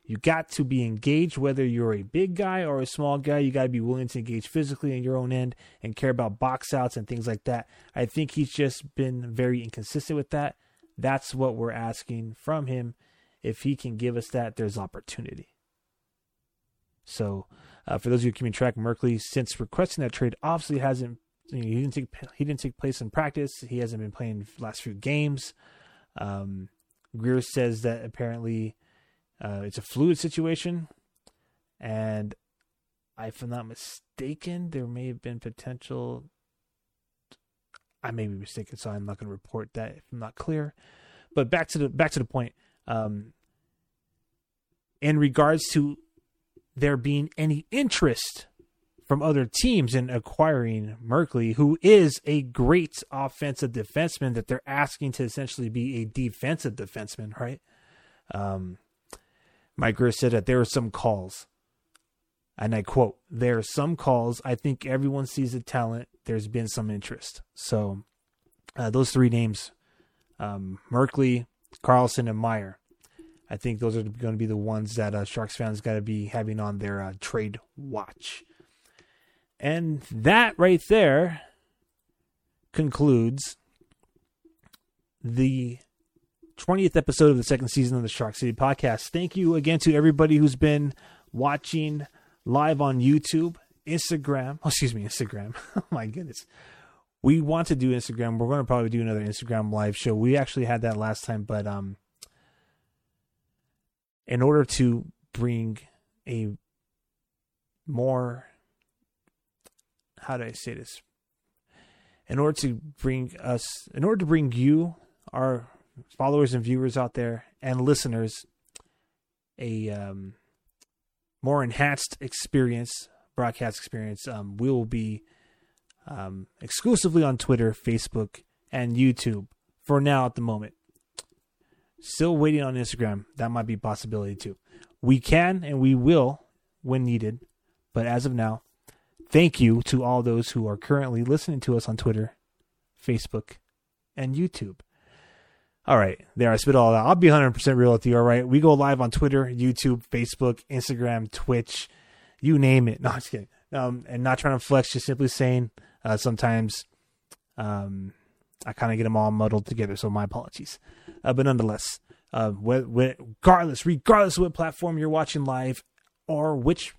You got to be engaged, whether you're a big guy or a small guy. You got to be willing to engage physically in your own end and care about box outs and things like that. I think he's just been very inconsistent with that. That's what we're asking from him. If he can give us that, there's opportunity. So, uh, for those of you keeping track, Merkley, since requesting that trade, obviously hasn't you know, he didn't take he didn't take place in practice. He hasn't been playing last few games. Um, Grier says that apparently uh, it's a fluid situation, and if I'm not mistaken, there may have been potential. I may be mistaken, so I'm not going to report that if I'm not clear. But back to the back to the point. Um, in regards to there being any interest from other teams in acquiring Merkley, who is a great offensive defenseman that they're asking to essentially be a defensive defenseman, right? Um, Mike Grier said that there are some calls, and I quote, "There are some calls. I think everyone sees the talent. There's been some interest." So, uh, those three names, um, Merkley, Karlsson, and Meier. I think those are going to be the ones that uh, Sharks fans got to be having on their uh, trade watch. And that right there concludes the 20th episode of the second season of the Shark City podcast. Thank you again to everybody who's been watching live on YouTube, Instagram. Oh, excuse me, Instagram. [laughs] oh my goodness. We want to do Instagram. We're going to probably do another Instagram live show. We actually had that last time, but um in order to bring a more how do I say this? In order to bring us in order to bring you our followers and viewers out there and listeners a um, more enhanced experience, broadcast experience. Um, we will be um, exclusively on Twitter, Facebook, and YouTube for now at the moment. Still waiting on Instagram. That might be a possibility too. We can and we will when needed. But as of now, thank you to all those who are currently listening to us on Twitter, Facebook, and YouTube. All right, there I spit all out. I'll be 100% real with you. All right, we go live on Twitter, YouTube, Facebook, Instagram, Twitch, you name it. [laughs] No, I'm just kidding. Um, and not trying to flex, just simply saying uh, sometimes um, I kind of get them all muddled together. So my apologies. Uh, but nonetheless, uh, regardless, regardless of what platform you're watching live or which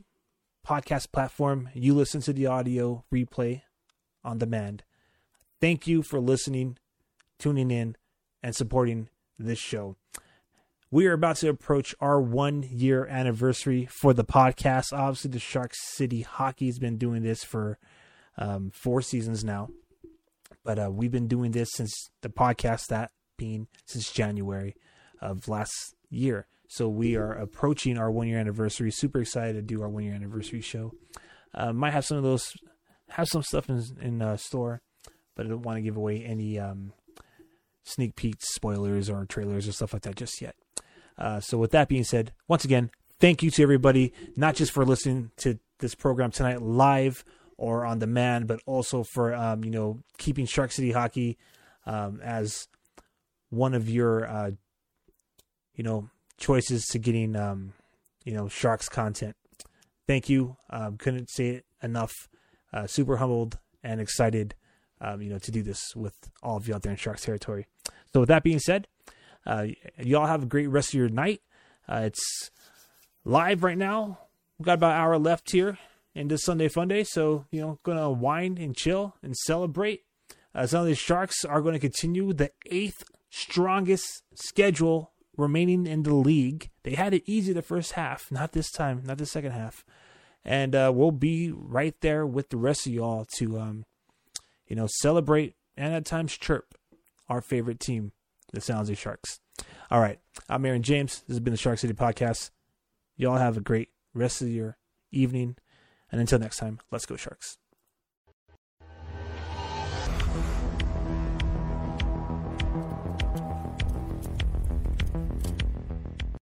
podcast platform you listen to the audio replay on demand, thank you for listening, tuning in and supporting this show. We are about to approach our one year anniversary for the podcast. Obviously, the Shark City Hockey has been doing this for um, four seasons now, but uh, we've been doing this since the podcast, that being since January of last year. So we are approaching our one year anniversary. Super excited to do our one year anniversary show. Uh, might have some of those, have some stuff in in uh, store, but I don't want to give away any um, sneak peeks, spoilers, or trailers or stuff like that just yet. Uh, so, with that being said, once again, thank you to everybody, not just for listening to this program tonight live or on demand, but also for um, you know keeping Shark City Hockey um, as one of your uh, you know, choices to getting, um, you know, Sharks content. Thank you. Um, couldn't say it enough. Uh, super humbled and excited, um, you know, to do this with all of you out there in Sharks territory. So with that being said, uh, y'all have a great rest of your night. Uh, it's live right now. We've got about an hour left here into Sunday Fun Day. So, you know, gonna wine and chill and celebrate. Uh, some of the Sharks are going to continue the eighth strongest schedule remaining in the league. They had it easy the first half, not this time, not the second half. And uh, we'll be right there with the rest of y'all to, um, you know, celebrate and at times chirp our favorite team, the San Jose Sharks. All right, I'm Aaron James. This has been the Shark City Podcast. Y'all have a great rest of your evening. And until next time, let's go, Sharks.